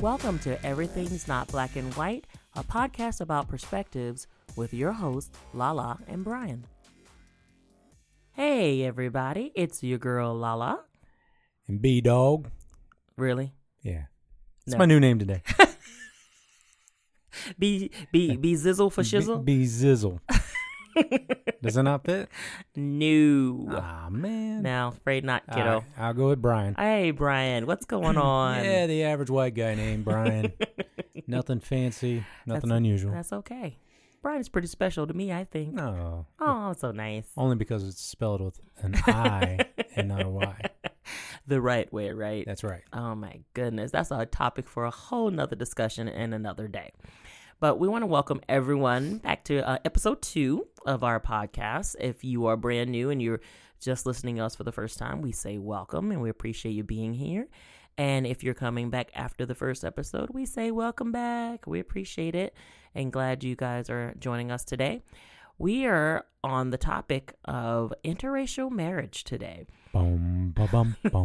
Welcome to Everything's Not Black and White, a podcast about perspectives with your hosts, Lala and Brian. Hey, everybody, it's your girl, Lala. And B Dog. Really? Yeah. It's No. my new name today. B, B, be zizzle for shizzle? B, B Zizzle. Does it not fit? no. Ah, man. Now, afraid not, kiddo. right, I'll go with Brian. Hey, Brian, what's going on? yeah, the average white guy named Brian. nothing fancy, nothing That's- unusual. That's okay. Brian's pretty special to me, I think. No. Oh, so nice. Only because it's spelled with an I and not a Y. The right way, right? That's right. Oh my goodness. That's a topic for a whole nother discussion and another day. But we want to welcome everyone back to uh, episode two of our podcast. If you are brand new and you're just listening to us for the first time, we say welcome and we appreciate you being here. And if you're coming back after the first episode, we say welcome back. We appreciate it and glad you guys are joining us today. We are on the topic of interracial marriage today. Boom, ba bum, bum.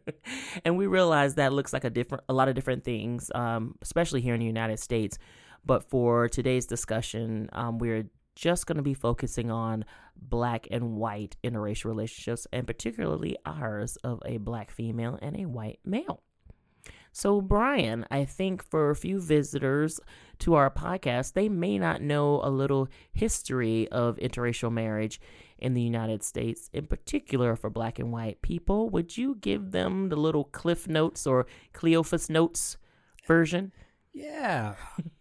and we realize that looks like a different, a lot of different things, um, especially here in the United States. But for today's discussion, um, we're just going to be focusing on black and white interracial relationships, and particularly ours of a black female and a white male. So, Brian, I think for a few visitors to our podcast, they may not know a little history of interracial marriage in the United States, in particular for black and white people. Would you give them the little Cliff Notes or Cleophas Notes version? Yeah.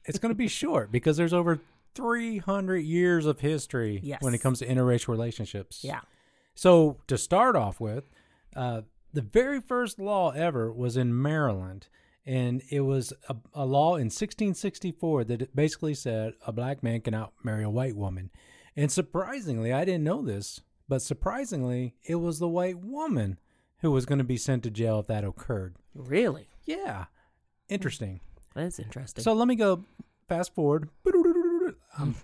It's going to be short because there's over 300 years of history Yes. when it comes to interracial relationships. Yeah. So to start off with, uh, the very first law ever was in Maryland, and it was a, a law in 1664 that basically said a black man cannot marry a white woman. And surprisingly, I didn't know this, but surprisingly, it was the white woman who was going to be sent to jail if that occurred. Really? Yeah, interesting. That's interesting. So let me go fast forward. I'm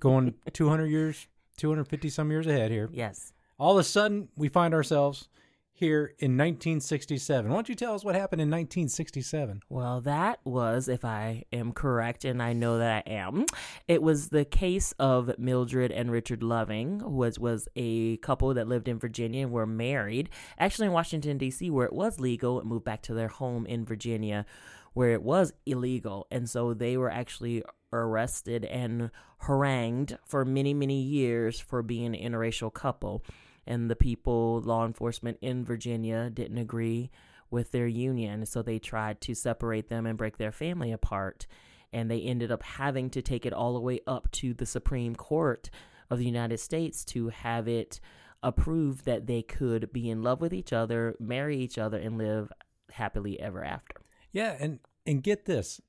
going 200 years, 250 some years ahead here. yes. All of a sudden, we find ourselves here in 1967. Why don't you tell us what happened in 1967? Well, that was, if I am correct, and I know that I am, it was the case of Mildred and Richard Loving, who was, was a couple that lived in Virginia and were married, actually in Washington, D.C., where it was legal, and moved back to their home in Virginia, where it was illegal. And so they were actually arrested and harangued for many, many years for being an interracial couple. And the people, law enforcement in Virginia, didn't agree with their union. So they tried to separate them and break their family apart. And they ended up having to take it all the way up to the Supreme Court of the United States to have it approved that they could be in love with each other, marry each other, and live happily ever after. Yeah, and and get this.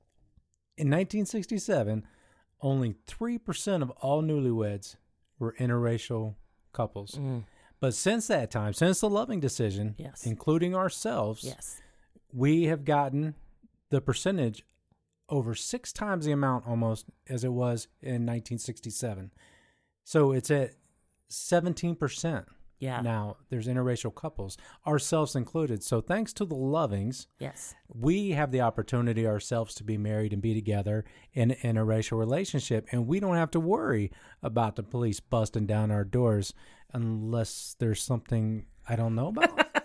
In 1967, only 3% of all newlyweds were interracial couples. Mm, But since that time, since the Loving decision, Yes. including ourselves, yes. we have gotten the percentage over six times the amount almost as it was in 1967. So it's at 17% Yeah. now. There's interracial couples, ourselves included. So thanks to the Lovings, Yes. we have the opportunity ourselves to be married and be together in, in a racial relationship. And we don't have to worry about the police busting down our doors unless there's something I don't know about.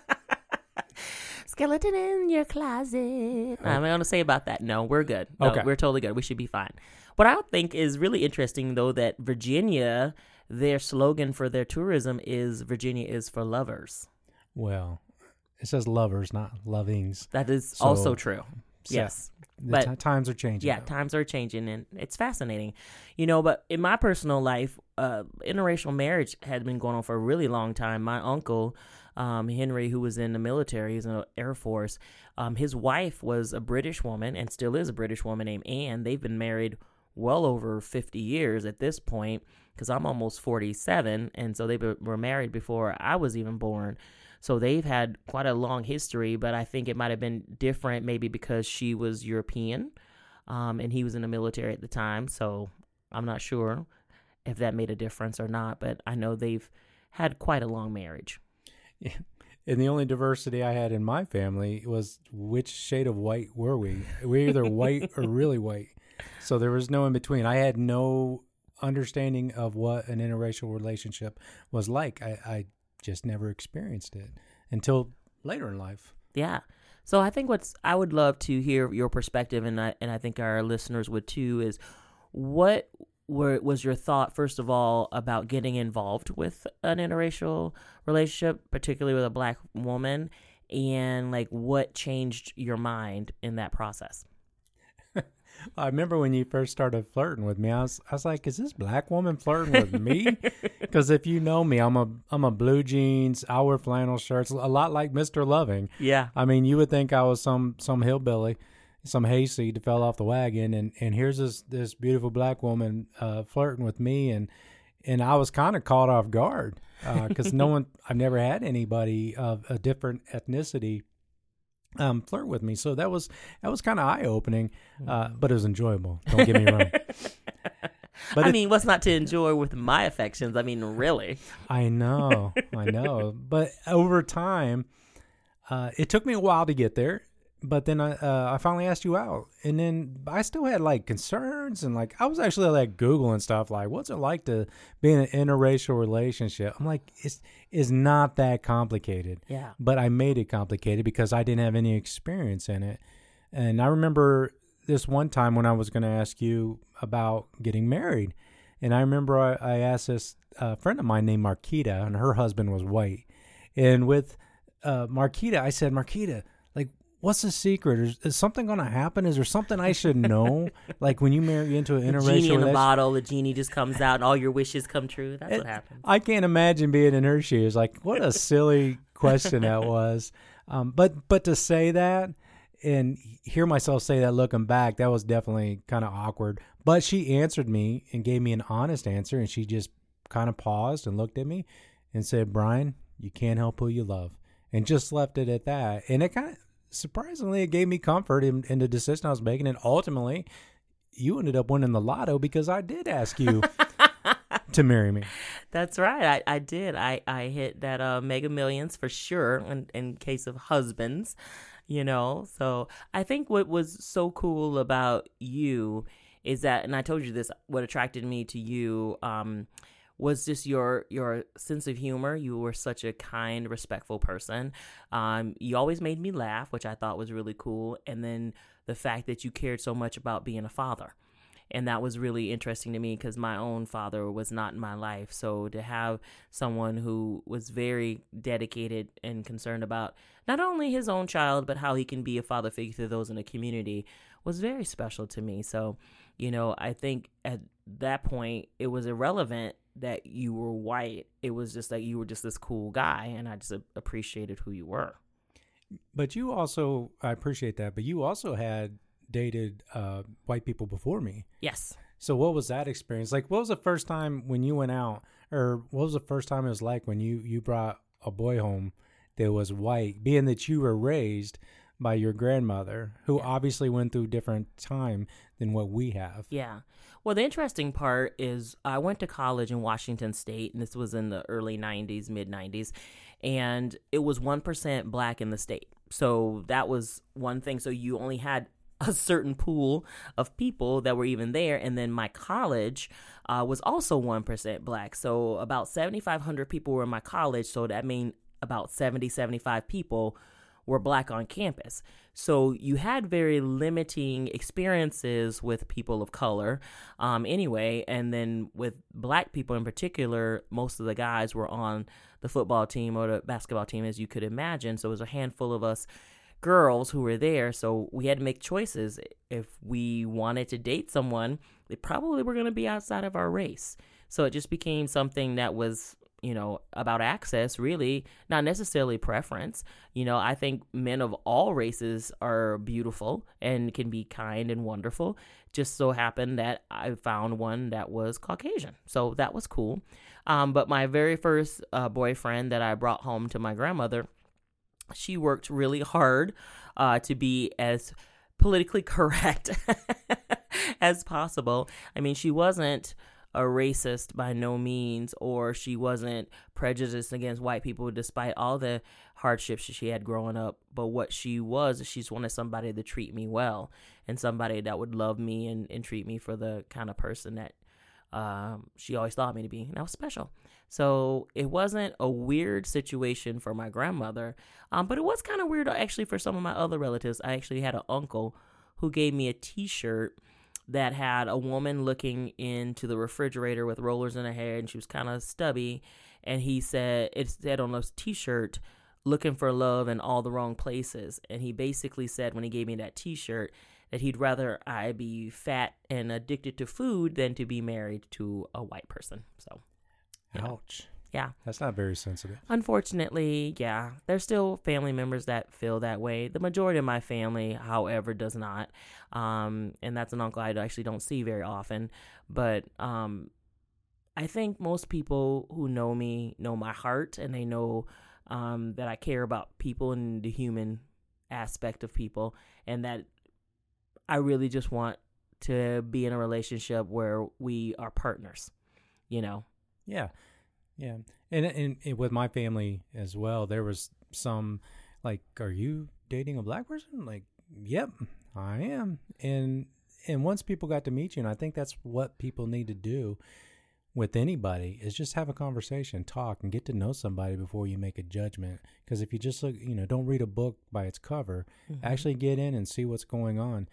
Skeleton in your closet. I'm going to say about that. No, we're good. No, Okay. we're totally good. We should be fine. What I think is really interesting, though, that Virginia, their slogan for their tourism is Virginia is for lovers. well, it says lovers, not lovings. That is So, also true. So, Yes. But- ti- times are changing. Yeah, though. times are changing and it's fascinating. You know, but in my personal life, uh, interracial marriage had been going on for a really long time. My uncle, um, Henry, who was in the military, he's in the Air Force, um, his wife was a British woman and still is a British woman named Anne. They've been married well over 50 years at this point because I'm almost 47. And so they were married before I was even born. So they've had quite a long history, but I think it might have been different maybe because she was European um, and he was in the military at the time. So I'm not sure if that made a difference or not, but I know they've had quite a long marriage. and the only diversity I had in my family was which shade of white were we? We were either white or really white. So there was no in between. I had no understanding of what an interracial relationship was like. I, I just never experienced it until later in life. Yeah. So I think what's I would love to hear your perspective, and I and I think our listeners would too. Is what were was your thought first of all about getting involved with an interracial relationship, particularly with a black woman, and like what changed your mind in that process? I remember when you first started flirting with me. I was, I was like, "Is this black woman flirting with me?" Because if you know me, I'm a, I'm a blue jeans, I wear flannel shirts, a lot like Mister Loving. Yeah. I mean, you would think I was some, some hillbilly, some hayseed that fell off the wagon, and, and here's this, this beautiful black woman uh, flirting with me, and, and I was kind of caught off guard because uh, no one, I've never had anybody of a different ethnicity um, flirt with me. So that was that was kind of eye opening, uh, but it was enjoyable. Don't get me wrong. But I it, mean, what's not to enjoy with my affections? I mean, really. I know, I know. But over time, uh, it took me a while to get there but then I uh, I finally asked you out, and then I still had like concerns and like I was actually like googling stuff like what's it like to be in an interracial relationship. I'm like it's is not that complicated. Yeah. But I made it complicated because I didn't have any experience in it, and I remember this one time when I was going to ask you about getting married, and I remember I, I asked this uh, friend of mine named Marquita, and her husband was white, and with uh, Marquita, I said, Marquita, what's the secret? Is, is something going to happen? Is there something I should know? like when you marry into an interracial genie in the bottle, the genie just comes out and all your wishes come true. That's it, what happens. I can't imagine being in her shoes. Like what a silly question that was. Um, but but to say that and hear myself say that looking back, that was definitely kind of awkward. But she answered me and gave me an honest answer, and she just kind of paused and looked at me and said, "Brian, you can't help who you love." And just left it at that. And it kind of surprisingly, it gave me comfort in, in the decision I was making. And ultimately, you ended up winning the lotto because I did ask you to marry me. That's right. I, I did. I, I hit that uh, mega millions for sure in, in case of husbands, you know. So I think what was so cool about you is that, and I told you this, what attracted me to you um, – was just your your sense of humor. You were such a kind, respectful person. Um, you always made me laugh, which I thought was really cool. And then the fact that you cared so much about being a father. And that was really interesting to me because my own father was not in my life. So to have someone who was very dedicated and concerned about not only his own child, but how he can be a father figure to those in the community was very special to me. So, you know, I think at that point it was irrelevant that you were white. It was just like you were just this cool guy, and I just appreciated who you were. But you also, I appreciate that. But you also had dated uh, white people before me. Yes. So what was that experience like? What was the first time when you went out, or what was the first time it was like when you you brought a boy home that was white, being that you were raised by your grandmother, who yeah. obviously went through different time than what we have. Yeah. Well, the interesting part is I went to college in Washington State, and this was in the early 90s, mid 90s, and it was 1% black in the state. So that was one thing. So you only had a certain pool of people that were even there. And then my college uh, was also 1% black. So about 7,500 people were in my college. So that means about 70, 75 people were black on campus. So you had very limiting experiences with people of color um, anyway. And then with black people in particular, most of the guys were on the football team or the basketball team, as you could imagine. So it was a handful of us girls who were there. So we had to make choices. If we wanted to date someone, they probably were going to be outside of our race. So it just became something that was you know, about access, really, not necessarily preference. You know, I think men of all races are beautiful and can be kind and wonderful. Just so happened that I found one that was Caucasian. So that was cool. Um, but my very first uh, boyfriend that I brought home to my grandmother, she worked really hard uh, to be as politically correct as possible. I mean, she wasn't a racist by no means, or she wasn't prejudiced against white people despite all the hardships she had growing up. But what she was, she just wanted somebody to treat me well and somebody that would love me and, and treat me for the kind of person that um, she always thought me to be. And I was special. So it wasn't a weird situation for my grandmother, um, but it was kind of weird actually for some of my other relatives. I actually had an uncle who gave me a t shirt that had a woman looking into the refrigerator with rollers in her hair and she was kind of stubby. And he said, it said on this t shirt, looking for love in all the wrong places. And he basically said when he gave me that t shirt that he'd rather I be fat and addicted to food than to be married to a white person. So, ouch. Yeah. That's not very sensitive. Unfortunately, yeah. There's still family members that feel that way. The majority of my family, however, does not. Um, and that's an uncle I actually don't see very often. But um, I think most people who know me know my heart and they know um, that I care about people and the human aspect of people and that I really just want to be in a relationship where we are partners, you know? Yeah. Yeah. And, and, and with my family as well, there was some like, are you dating a black person? Like, yep, I am. And, and once people got to meet you, and I think that's what people need to do with anybody is just have a conversation, talk, and get to know somebody before you make a judgment. Because if you just look, you know, don't read a book by its cover, mm-hmm. actually get in and see what's going on.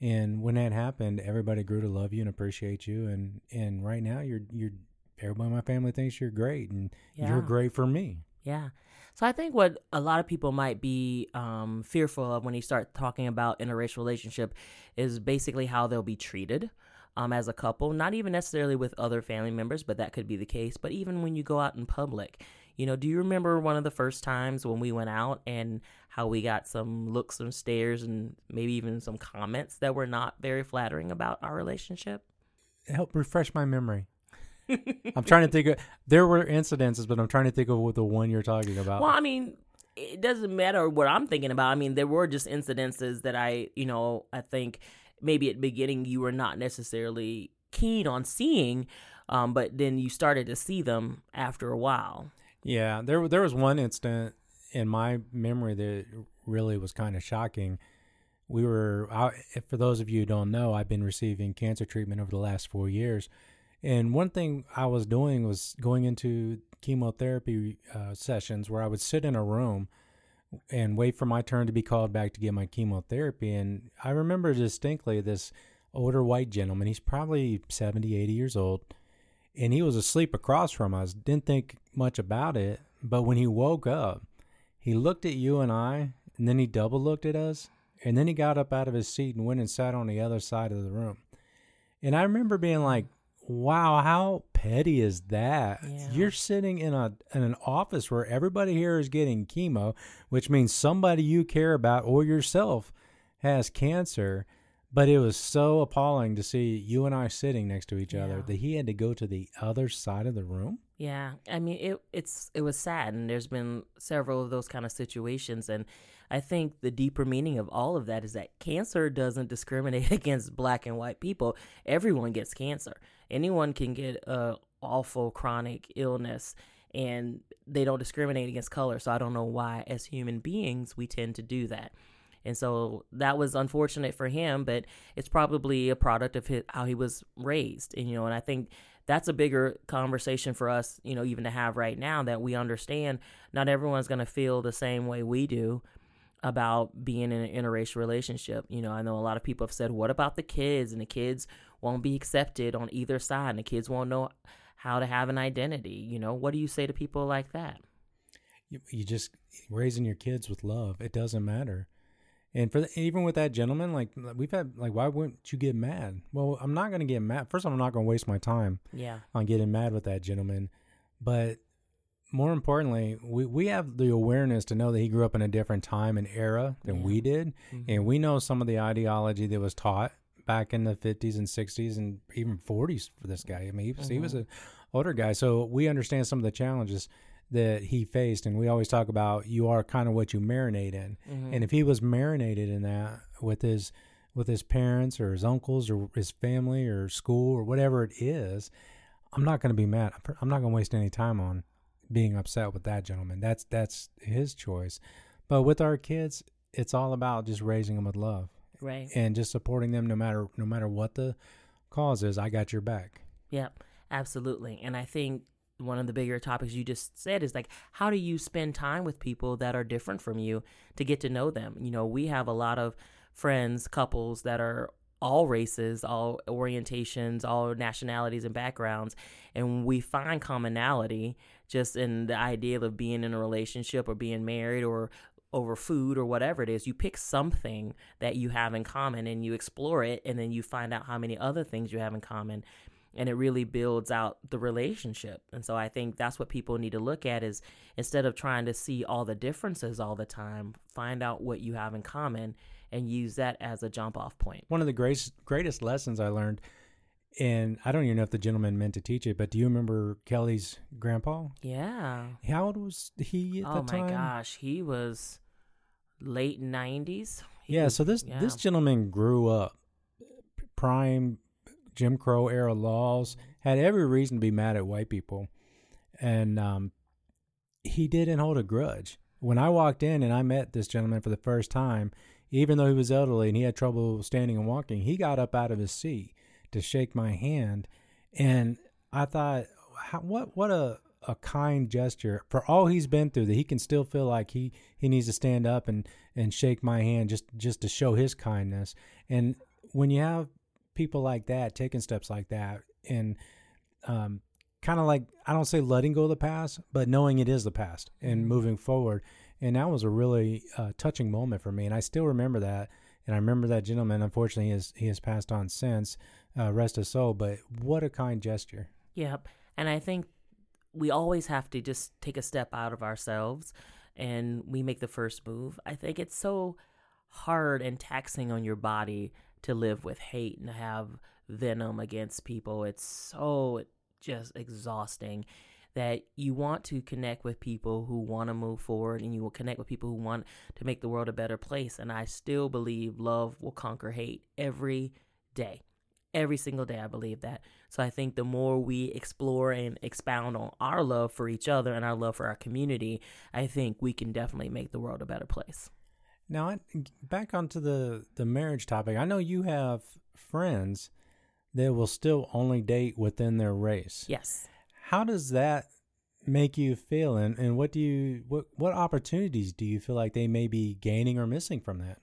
And when that happened, everybody grew to love you and appreciate you. And and right now, you're you're everybody in my family thinks you're great, and yeah. you're great for me. Yeah. So I think what a lot of people might be um, fearful of when you start talking about interracial relationship is basically how they'll be treated um, as a couple. Not even necessarily with other family members, but that could be the case. But even when you go out in public, you know, do you remember one of the first times when we went out and how we got some looks and stares and maybe even some comments that were not very flattering about our relationship? Help refresh my memory. I'm trying to think of there were incidences, but I'm trying to think of what the one you're talking about. Well, I mean, it doesn't matter what I'm thinking about. I mean, there were just incidences that I, you know, I think maybe at the beginning you were not necessarily keen on seeing, um, but then you started to see them after a while. Yeah, there there was one instant in my memory that really was kind of shocking. We were, I, for those of you who don't know, I've been receiving cancer treatment over the last four years, and one thing I was doing was going into chemotherapy uh, sessions where I would sit in a room and wait for my turn to be called back to get my chemotherapy. And I remember distinctly this older white gentleman, he's probably 70, 80 years old, and he was asleep across from us. Didn't think much about it, but when he woke up, he looked at you and I, and then he double looked at us, and then he got up out of his seat and went and sat on the other side of the room. And I remember being like, wow, how petty is that? Yeah. You're sitting in a in an office where everybody here is getting chemo, which means somebody you care about or yourself has cancer. But it was so appalling to see you and I sitting next to each yeah. other that he had to go to the other side of the room. Yeah, I mean it. It's it was sad, and there's been several of those kind of situations, and I think the deeper meaning of all of that is that cancer doesn't discriminate against black and white people. Everyone gets cancer. Anyone can get a awful chronic illness, and they don't discriminate against color. So I don't know why, as human beings, we tend to do that. And so that was unfortunate for him, but it's probably a product of his, how he was raised. And, you know, and I think that's a bigger conversation for us, you know, even to have right now that we understand not everyone's going to feel the same way we do about being in an interracial relationship. You know, I know a lot of people have said, what about the kids? And the kids won't be accepted on either side, and the kids won't know how to have an identity. You know, what do you say to people like that? You, you just raising your kids with love. It doesn't matter. And for the, even with that gentleman, like we've had, like, why wouldn't you get mad? Well, I'm not going to get mad. First, of all, I'm not going to waste my time, yeah, on getting mad with that gentleman. But more importantly, we we have the awareness to know that he grew up in a different time and era than yeah. we did, mm-hmm. and we know some of the ideology that was taught back in the 50s and 60s and even 40s for this guy. I mean, he, mm-hmm. he was mm-hmm. an older guy, so we understand some of the challenges that he faced and we always talk about you are kind of what you marinate in mm-hmm. and if he was marinated in that with his with his parents or his uncles or his family or school or whatever it is I'm not going to be mad. I'm not going to waste any time on being upset with that gentleman. That's that's his choice. But with our kids, it's all about just raising them with love, right? And just supporting them no matter no matter what the cause is. I got your back. Yep, absolutely. And I think one of the bigger topics you just said is like how do you spend time with people that are different from you to get to know them you know we have a lot of friends couples that are all races, all orientations, all nationalities and backgrounds, and we find commonality just in the idea of being in a relationship or being married or over food or whatever it is. You pick something that you have in common and you explore it, and then you find out how many other things you have in common. And it really builds out the relationship. And so I think that's what people need to look at is instead of trying to see all the differences all the time, find out what you have in common and use that as a jump off point. One of the greatest greatest lessons I learned, and I don't even know if the gentleman meant to teach it, but do you remember Kelly's grandpa? Yeah. How old was he at oh the time? Oh my gosh, he was late nineties. Yeah. So this yeah. this gentleman grew up prime Jim Crow era laws, had every reason to be mad at white people, and um, he didn't hold a grudge. When I walked in and I met this gentleman for the first time, even though he was elderly and he had trouble standing and walking, he got up out of his seat to shake my hand. And I thought, how, what what a, a kind gesture for all he's been through that he can still feel like he, he needs to stand up and, and shake my hand just, just to show his kindness. And when you have people like that taking steps like that and um, kind of like I don't say letting go of the past, but knowing it is the past and mm-hmm. moving forward and that was a really uh, touching moment for me, and I still remember that. And I remember that gentleman. Unfortunately, he has he has passed on since. Uh, rest his soul. But what a kind gesture. Yep. And I think we always have to just take a step out of ourselves, and we make the first move. I think it's so hard and taxing on your body to live with hate and have venom against people. It's so just exhausting that you want to connect with people who want to move forward and you will connect with people who want to make the world a better place. And I still believe love will conquer hate every day. Every single day, I believe that. So I think the more we explore and expound on our love for each other and our love for our community, I think we can definitely make the world a better place. Now, back onto the the marriage topic. I know you have friends that will still only date within their race. Yes how does that make you feel? And, and what do you what what opportunities do you feel like they may be gaining or missing from that?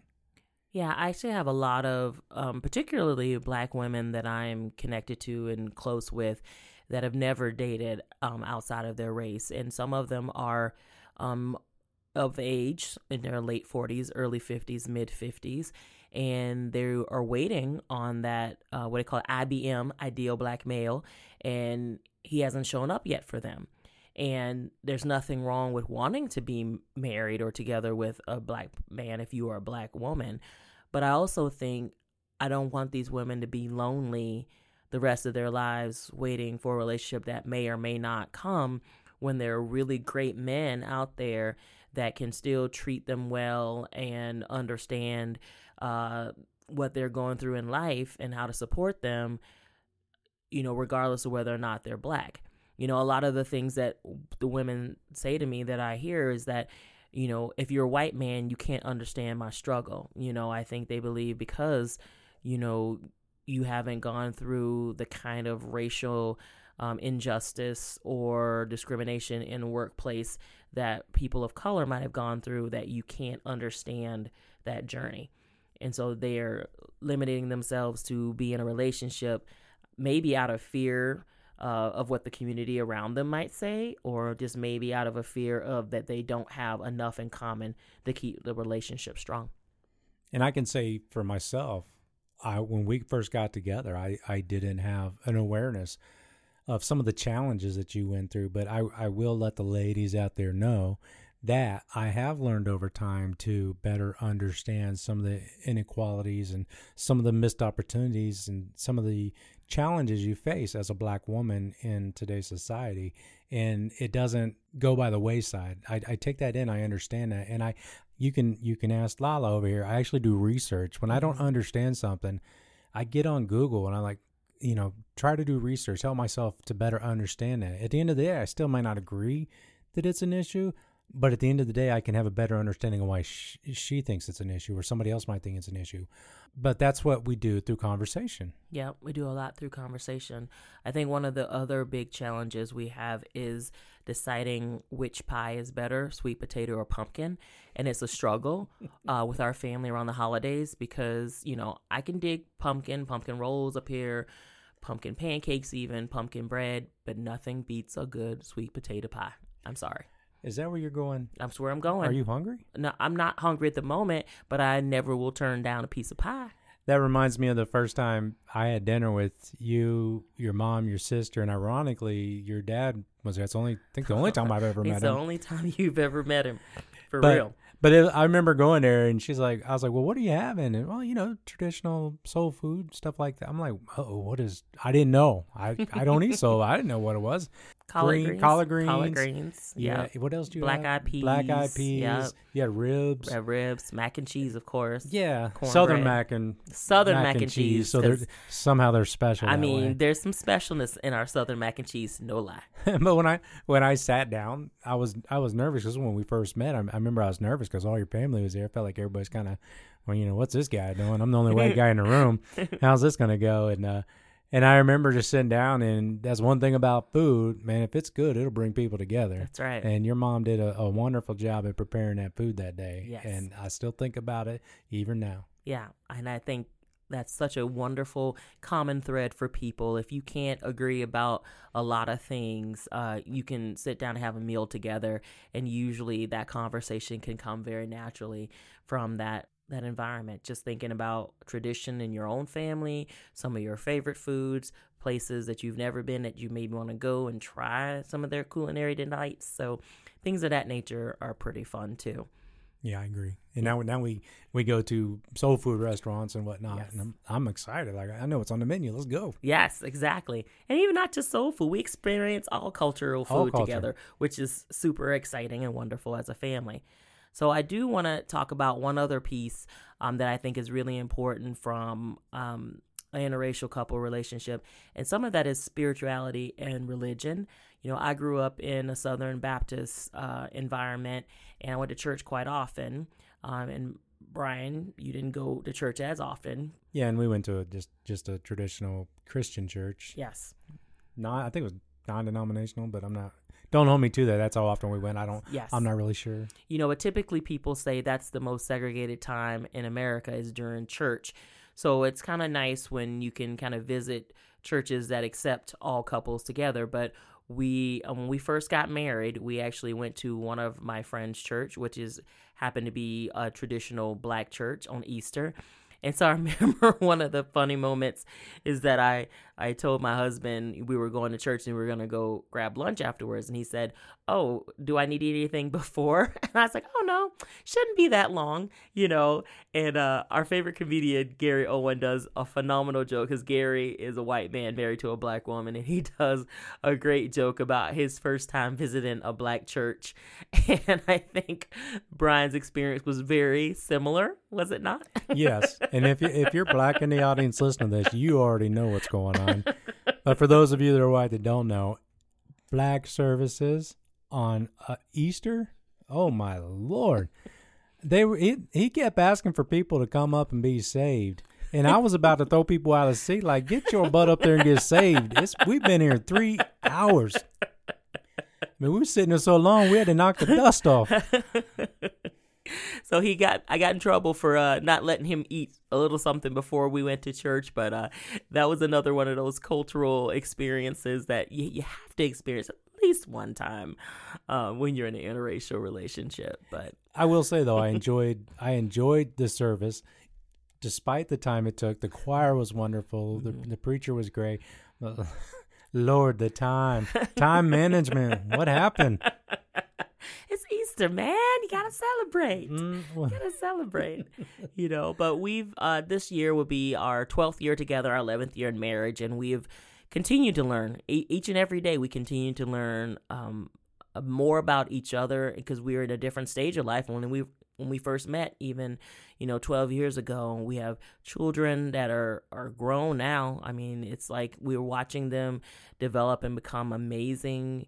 Yeah i actually have a lot of um, particularly black women that i'm connected to and close with that have never dated um, outside of their race. And some of them are um, of age in their late 40s early 50s mid 50s and they are waiting on that uh, what they call IBM ideal black male. And he hasn't shown up yet for them. And there's nothing wrong with wanting to be married or together with a black man if you are a black woman. But I also think I don't want these women to be lonely the rest of their lives waiting for a relationship that may or may not come when there are really great men out there that can still treat them well and understand uh, what they're going through in life and how to support them you know, regardless of whether or not they're black. You know, a lot of the things that the women say to me that I hear is that, you know, if you're a white man, you can't understand my struggle. You know, I think they believe because, you know, you haven't gone through the kind of racial um, injustice or discrimination in a workplace that people of color might have gone through that you can't understand that journey. And so they're limiting themselves to be in a relationship maybe out of fear uh, of what the community around them might say, or just maybe out of a fear of that they don't have enough in common to keep the relationship strong. And I can say for myself, I when we first got together, I, I didn't have an awareness of some of the challenges that you went through, but I, I will let the ladies out there know that I have learned over time to better understand some of the inequalities and some of the missed opportunities and some of the challenges you face as a black woman in today's society and it doesn't go by the wayside I, I, take that in i understand that and i you can you can ask lala over here i actually do research when i don't mm-hmm. understand something i get on google and i like you know, try to do research, help myself to better understand that. At the end of the day, I still might not agree that it's an issue, but at the end of the day, I can have a better understanding of why she, she thinks it's an issue or somebody else might think it's an issue. But that's what we do through conversation. Yeah, we do a lot through conversation. I think one of the other big challenges we have is deciding which pie is better, sweet potato or pumpkin. And it's a struggle uh, with our family around the holidays because, you know, I can dig pumpkin, pumpkin rolls up here, pumpkin pancakes, even pumpkin bread, but nothing beats a good sweet potato pie. I'm sorry. Is that where you're going? That's where I'm going. Are you hungry? No, I'm not hungry at the moment, but I never will turn down a piece of pie. That reminds me of the first time I had dinner with you, your mom, your sister, and ironically, your dad was. That's only I think the only time I've ever met it's him. the only time you've ever met him, for But- real. But it, I remember going there, and she's like, I was like, well, what are you having? And well, you know, traditional soul food stuff like that. I'm like, oh, what is? I didn't know. I I don't eat soul. I didn't know what it was. Collard green- greens, collard collard greens. greens. Yeah, What else do you Black have? eyed peas. Black eyed peas. Yep. You had ribs. Red ribs, mac and cheese, of course. Yeah, Cornbread. southern mac and Southern mac, and cheese. So they're somehow they're special. I mean, way. there's some specialness in our southern mac and cheese. No lie. but when I when I sat down, I was I was nervous because when we first met, I, I remember I was nervous because all your family was there. I felt like everybody's kind of, well, you know, what's this guy doing? I'm the only white guy in the room. How's this gonna go? And uh, and I remember just sitting down, and that's one thing about food, man. If it's good, it'll bring people together. That's right. And your mom did a, a wonderful job at preparing that food that day. Yes. And I still think about it even now. Yeah, and I think that's such a wonderful common thread for people. If you can't agree about a lot of things, uh, you can sit down and have a meal together, and usually that conversation can come very naturally from that that environment. Just thinking about tradition in your own family, some of your favorite foods, places that you've never been that you maybe want to go and try some of their culinary delights. So things of that nature are pretty fun too. Yeah, I agree. And now, now we we go to soul food restaurants and whatnot, Yes. and I'm, I'm excited. Like I know what's on the menu. Let's go. Yes, exactly. And even not just soul food, we experience all cultural All food culture. together, which is super exciting and wonderful as a family. So I do want to talk about one other piece um, that I think is really important from um, interracial couple relationship, and some of that is spirituality and religion. You know, I grew up in a Southern Baptist uh, environment, and I went to church quite often. Um, and Brian, you didn't go to church as often. Yeah, and we went to a, just just a traditional Christian church. Yes, Not, I think it was non-denominational, but I'm not. Don't hold me to that. That's how often we went. I don't. yes. I'm not really sure. you know, but typically people say that's the most segregated time in America is during church. So it's kind of nice when you can kind of visit churches that accept all couples together. But we, um, when we first got married, we actually went to one of my friend's church, which is happened to be a traditional black church on Easter. And so I remember one of the funny moments is that I I told my husband we were going to church and we were to go grab lunch afterwards and he said, "Oh, do I need to eat anything before?" And I was like, "Oh no, shouldn't be that long, you know." And uh, our favorite comedian Gary Owen does a phenomenal joke cuz Gary is a white man married to a black woman and he does a great joke about his first time visiting a black church. And I think Brian's experience was very similar, was it not? Yes, and if if you're black in the audience listening to this, you already know what's going on. But for those of you that are white that don't know, black services on uh, Easter. Oh my lord! They were he, he kept asking for people to come up and be saved. And I was about to throw people out of the seat, like, get your butt up there and get saved. It's, we've been here three hours. I mean, we were sitting there so long, we had to knock the dust off. so he got I got in trouble for uh, not letting him eat a little something before we went to church, but uh, that was another one of those cultural experiences that you, you have to experience at least one time uh, when you're in an interracial relationship. But I will say though, I enjoyed I enjoyed the service, despite the time it took. The choir was wonderful. The the preacher was great. Lord, the time, time management. What happened? it's Easter, man. You gotta celebrate. Mm, well, gotta celebrate you know but we've uh this year will be our 12th year together our 11th year in marriage and we've continued to learn e- each and every day we continue to learn um uh, more about each other because we're in a different stage of life when we when we first met even you know 12 years ago we have children that are are grown now i mean it's like we're watching them develop and become amazing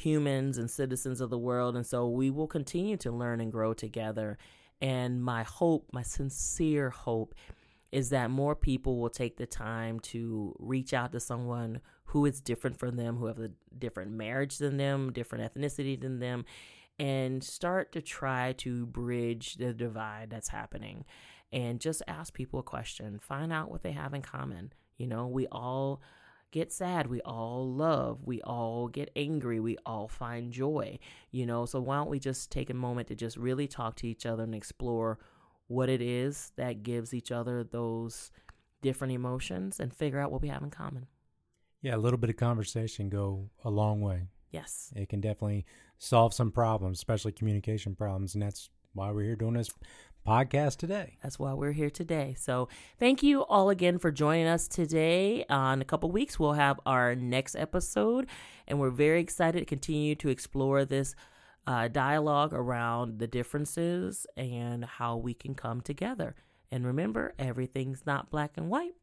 humans and citizens of the world. And so we will continue to learn and grow together. And my hope my sincere hope is that more people will take the time to reach out to someone who is different from them, who have a different marriage than them, different ethnicity than them, and start to try to bridge the divide that's happening. And just ask people a question. Find out what they have in common. You know we all get sad we all love we all get angry we all find joy you know so why don't we just take a moment to just really talk to each other and explore what it is that gives each other those different emotions and figure out what we have in common yeah a little bit of conversation go a long way Yes. It can definitely solve some problems, especially communication problems. And that's why we're here doing this podcast today. That's why we're here today. So, thank you all again for joining us today. Uh, in a couple weeks, we'll have our next episode, and we're very excited to continue to explore this uh, dialogue around the differences and how we can come together. And remember, everything's not black and white.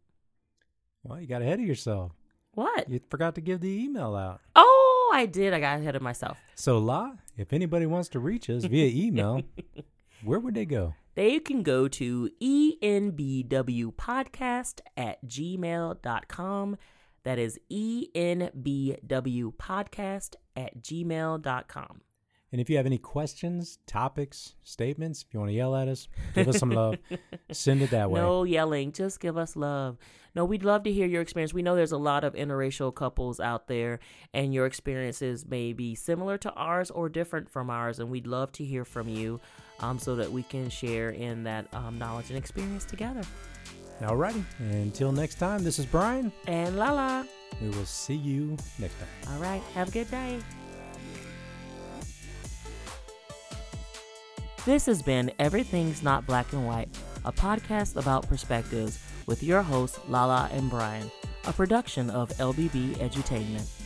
Well, you got ahead of yourself. What? You forgot to give the email out. Oh, I did. I got ahead of myself. So, La, if anybody wants to reach us via email, where would they go? They can go to enbwpodcast at gmail.com. That is enbwpodcast at gmail.com. And if you have any questions, topics, statements, if you want to yell at us, give us some love, send it that way. No yelling, just give us love. No, we'd love to hear your experience. We know there's a lot of interracial couples out there, and your experiences may be similar to ours or different from ours, and we'd love to hear from you um, so that we can share in that um, knowledge and experience together. Alrighty. Until next time, this is Brian. And Lala. We will see you next time. All right. Have a good day. This has been Everything's Not Black and White, a podcast about perspectives with your hosts, Lala and Brian, a production of LBB Edutainment.